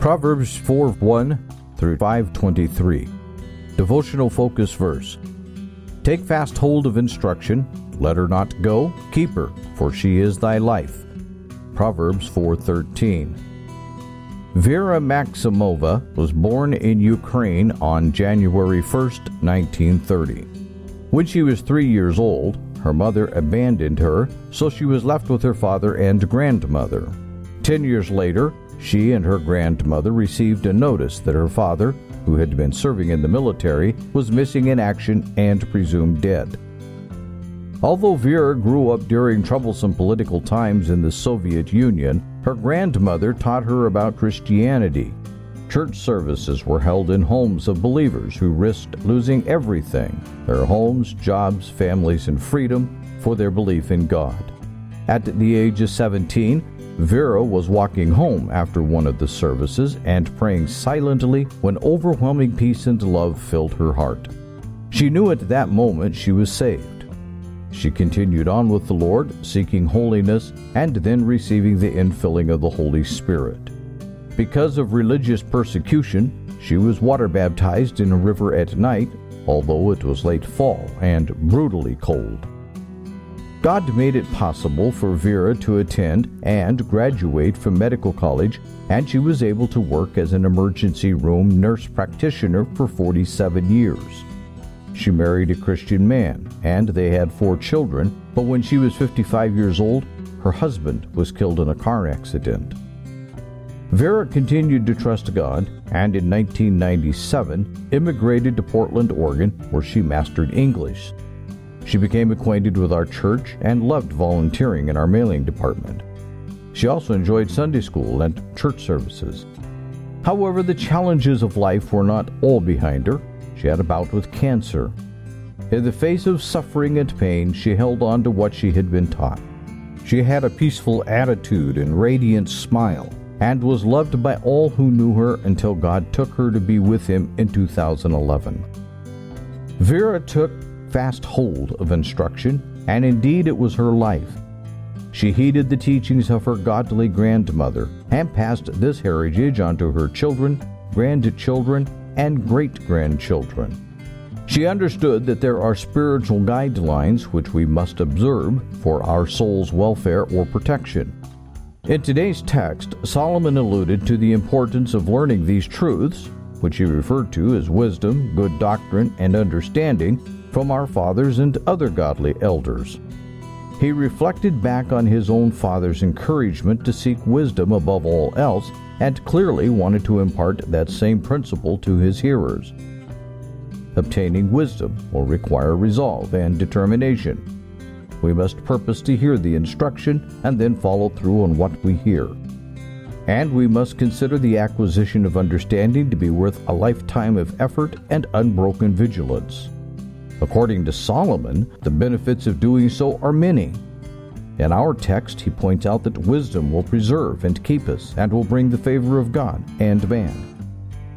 Proverbs 4 1 through 523. Devotional focus verse. Take fast hold of instruction, let her not go, keep her, for she is thy life. Proverbs 4:13. Vera Maximova was born in Ukraine on January 1, 1930. When she was 3 years old, her mother abandoned her, so she was left with her father and grandmother. 10 years later, she and her grandmother received a notice that her father, who had been serving in the military, was missing in action and presumed dead. Although Vera grew up during troublesome political times in the Soviet Union, her grandmother taught her about Christianity. Church services were held in homes of believers who risked losing everything their homes, jobs, families, and freedom for their belief in God. At the age of 17, Vera was walking home after one of the services and praying silently when overwhelming peace and love filled her heart. She knew at that moment she was saved. She continued on with the Lord, seeking holiness and then receiving the infilling of the Holy Spirit. Because of religious persecution, she was water baptized in a river at night, although it was late fall and brutally cold. God made it possible for Vera to attend and graduate from medical college, and she was able to work as an emergency room nurse practitioner for 47 years. She married a Christian man, and they had four children, but when she was 55 years old, her husband was killed in a car accident. Vera continued to trust God and in 1997 immigrated to Portland, Oregon, where she mastered English. She became acquainted with our church and loved volunteering in our mailing department. She also enjoyed Sunday school and church services. However, the challenges of life were not all behind her. She had a bout with cancer. In the face of suffering and pain, she held on to what she had been taught. She had a peaceful attitude and radiant smile, and was loved by all who knew her until God took her to be with Him in 2011. Vera took fast hold of instruction, and indeed it was her life. She heeded the teachings of her godly grandmother and passed this heritage on to her children, grandchildren, and great grandchildren. She understood that there are spiritual guidelines which we must observe for our soul's welfare or protection. In today's text, Solomon alluded to the importance of learning these truths, which he referred to as wisdom, good doctrine, and understanding, from our fathers and other godly elders. He reflected back on his own father's encouragement to seek wisdom above all else and clearly wanted to impart that same principle to his hearers. Obtaining wisdom will require resolve and determination. We must purpose to hear the instruction and then follow through on what we hear. And we must consider the acquisition of understanding to be worth a lifetime of effort and unbroken vigilance. According to Solomon, the benefits of doing so are many. In our text, he points out that wisdom will preserve and keep us and will bring the favor of God and man.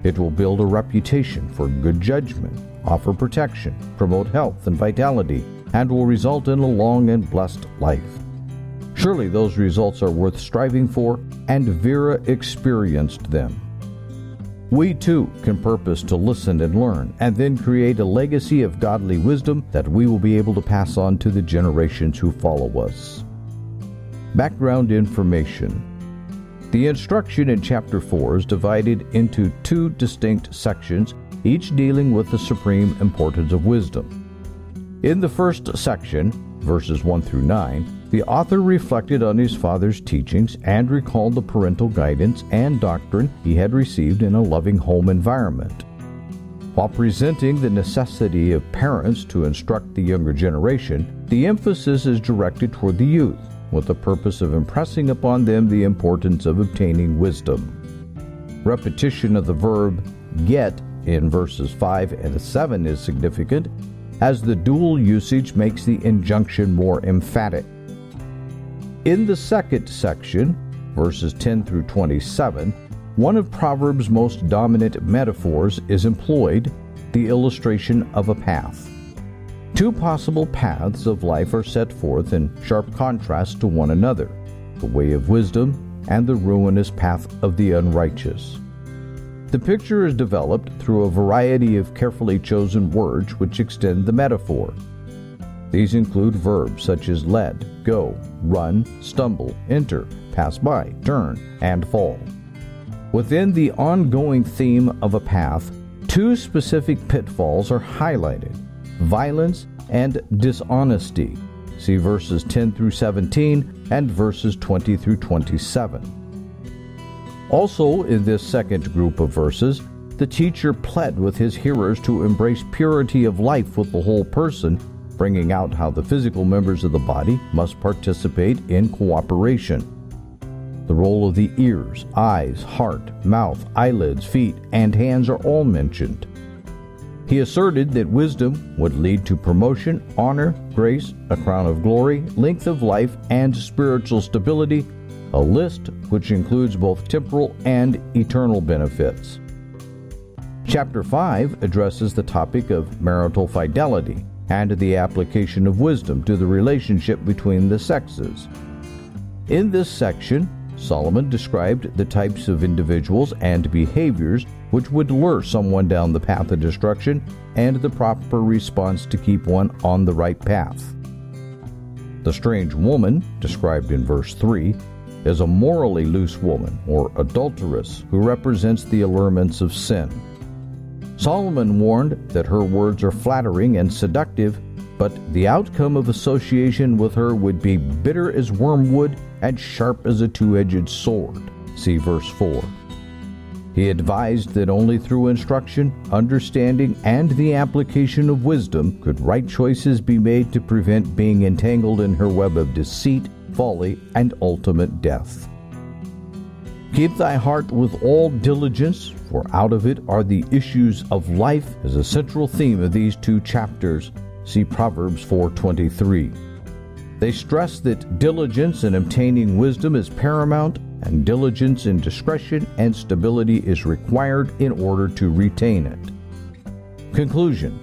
It will build a reputation for good judgment, offer protection, promote health and vitality, and will result in a long and blessed life. Surely those results are worth striving for, and Vera experienced them. We too can purpose to listen and learn, and then create a legacy of godly wisdom that we will be able to pass on to the generations who follow us. Background information The instruction in chapter 4 is divided into two distinct sections, each dealing with the supreme importance of wisdom. In the first section, verses 1 through 9, the author reflected on his father's teachings and recalled the parental guidance and doctrine he had received in a loving home environment. While presenting the necessity of parents to instruct the younger generation, the emphasis is directed toward the youth, with the purpose of impressing upon them the importance of obtaining wisdom. Repetition of the verb get in verses 5 and 7 is significant, as the dual usage makes the injunction more emphatic. In the second section, verses 10 through 27, one of Proverbs' most dominant metaphors is employed the illustration of a path. Two possible paths of life are set forth in sharp contrast to one another the way of wisdom and the ruinous path of the unrighteous. The picture is developed through a variety of carefully chosen words which extend the metaphor. These include verbs such as led, go, run, stumble, enter, pass by, turn, and fall. Within the ongoing theme of a path, two specific pitfalls are highlighted violence and dishonesty. See verses 10 through 17 and verses 20 through 27. Also, in this second group of verses, the teacher pled with his hearers to embrace purity of life with the whole person, bringing out how the physical members of the body must participate in cooperation. The role of the ears, eyes, heart, mouth, eyelids, feet, and hands are all mentioned. He asserted that wisdom would lead to promotion, honor, grace, a crown of glory, length of life, and spiritual stability a list which includes both temporal and eternal benefits. Chapter 5 addresses the topic of marital fidelity and the application of wisdom to the relationship between the sexes. In this section, Solomon described the types of individuals and behaviors which would lure someone down the path of destruction and the proper response to keep one on the right path. The strange woman, described in verse 3, is a morally loose woman or adulteress who represents the allurements of sin. Solomon warned that her words are flattering and seductive, but the outcome of association with her would be bitter as wormwood and sharp as a two edged sword. See verse 4. He advised that only through instruction, understanding, and the application of wisdom could right choices be made to prevent being entangled in her web of deceit folly, and ultimate death. Keep thy heart with all diligence, for out of it are the issues of life, is a central theme of these two chapters. See Proverbs 4:23. They stress that diligence in obtaining wisdom is paramount, and diligence in discretion and stability is required in order to retain it. Conclusion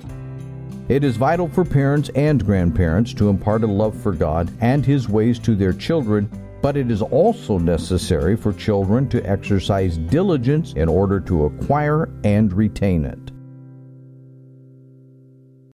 it is vital for parents and grandparents to impart a love for God and His ways to their children, but it is also necessary for children to exercise diligence in order to acquire and retain it.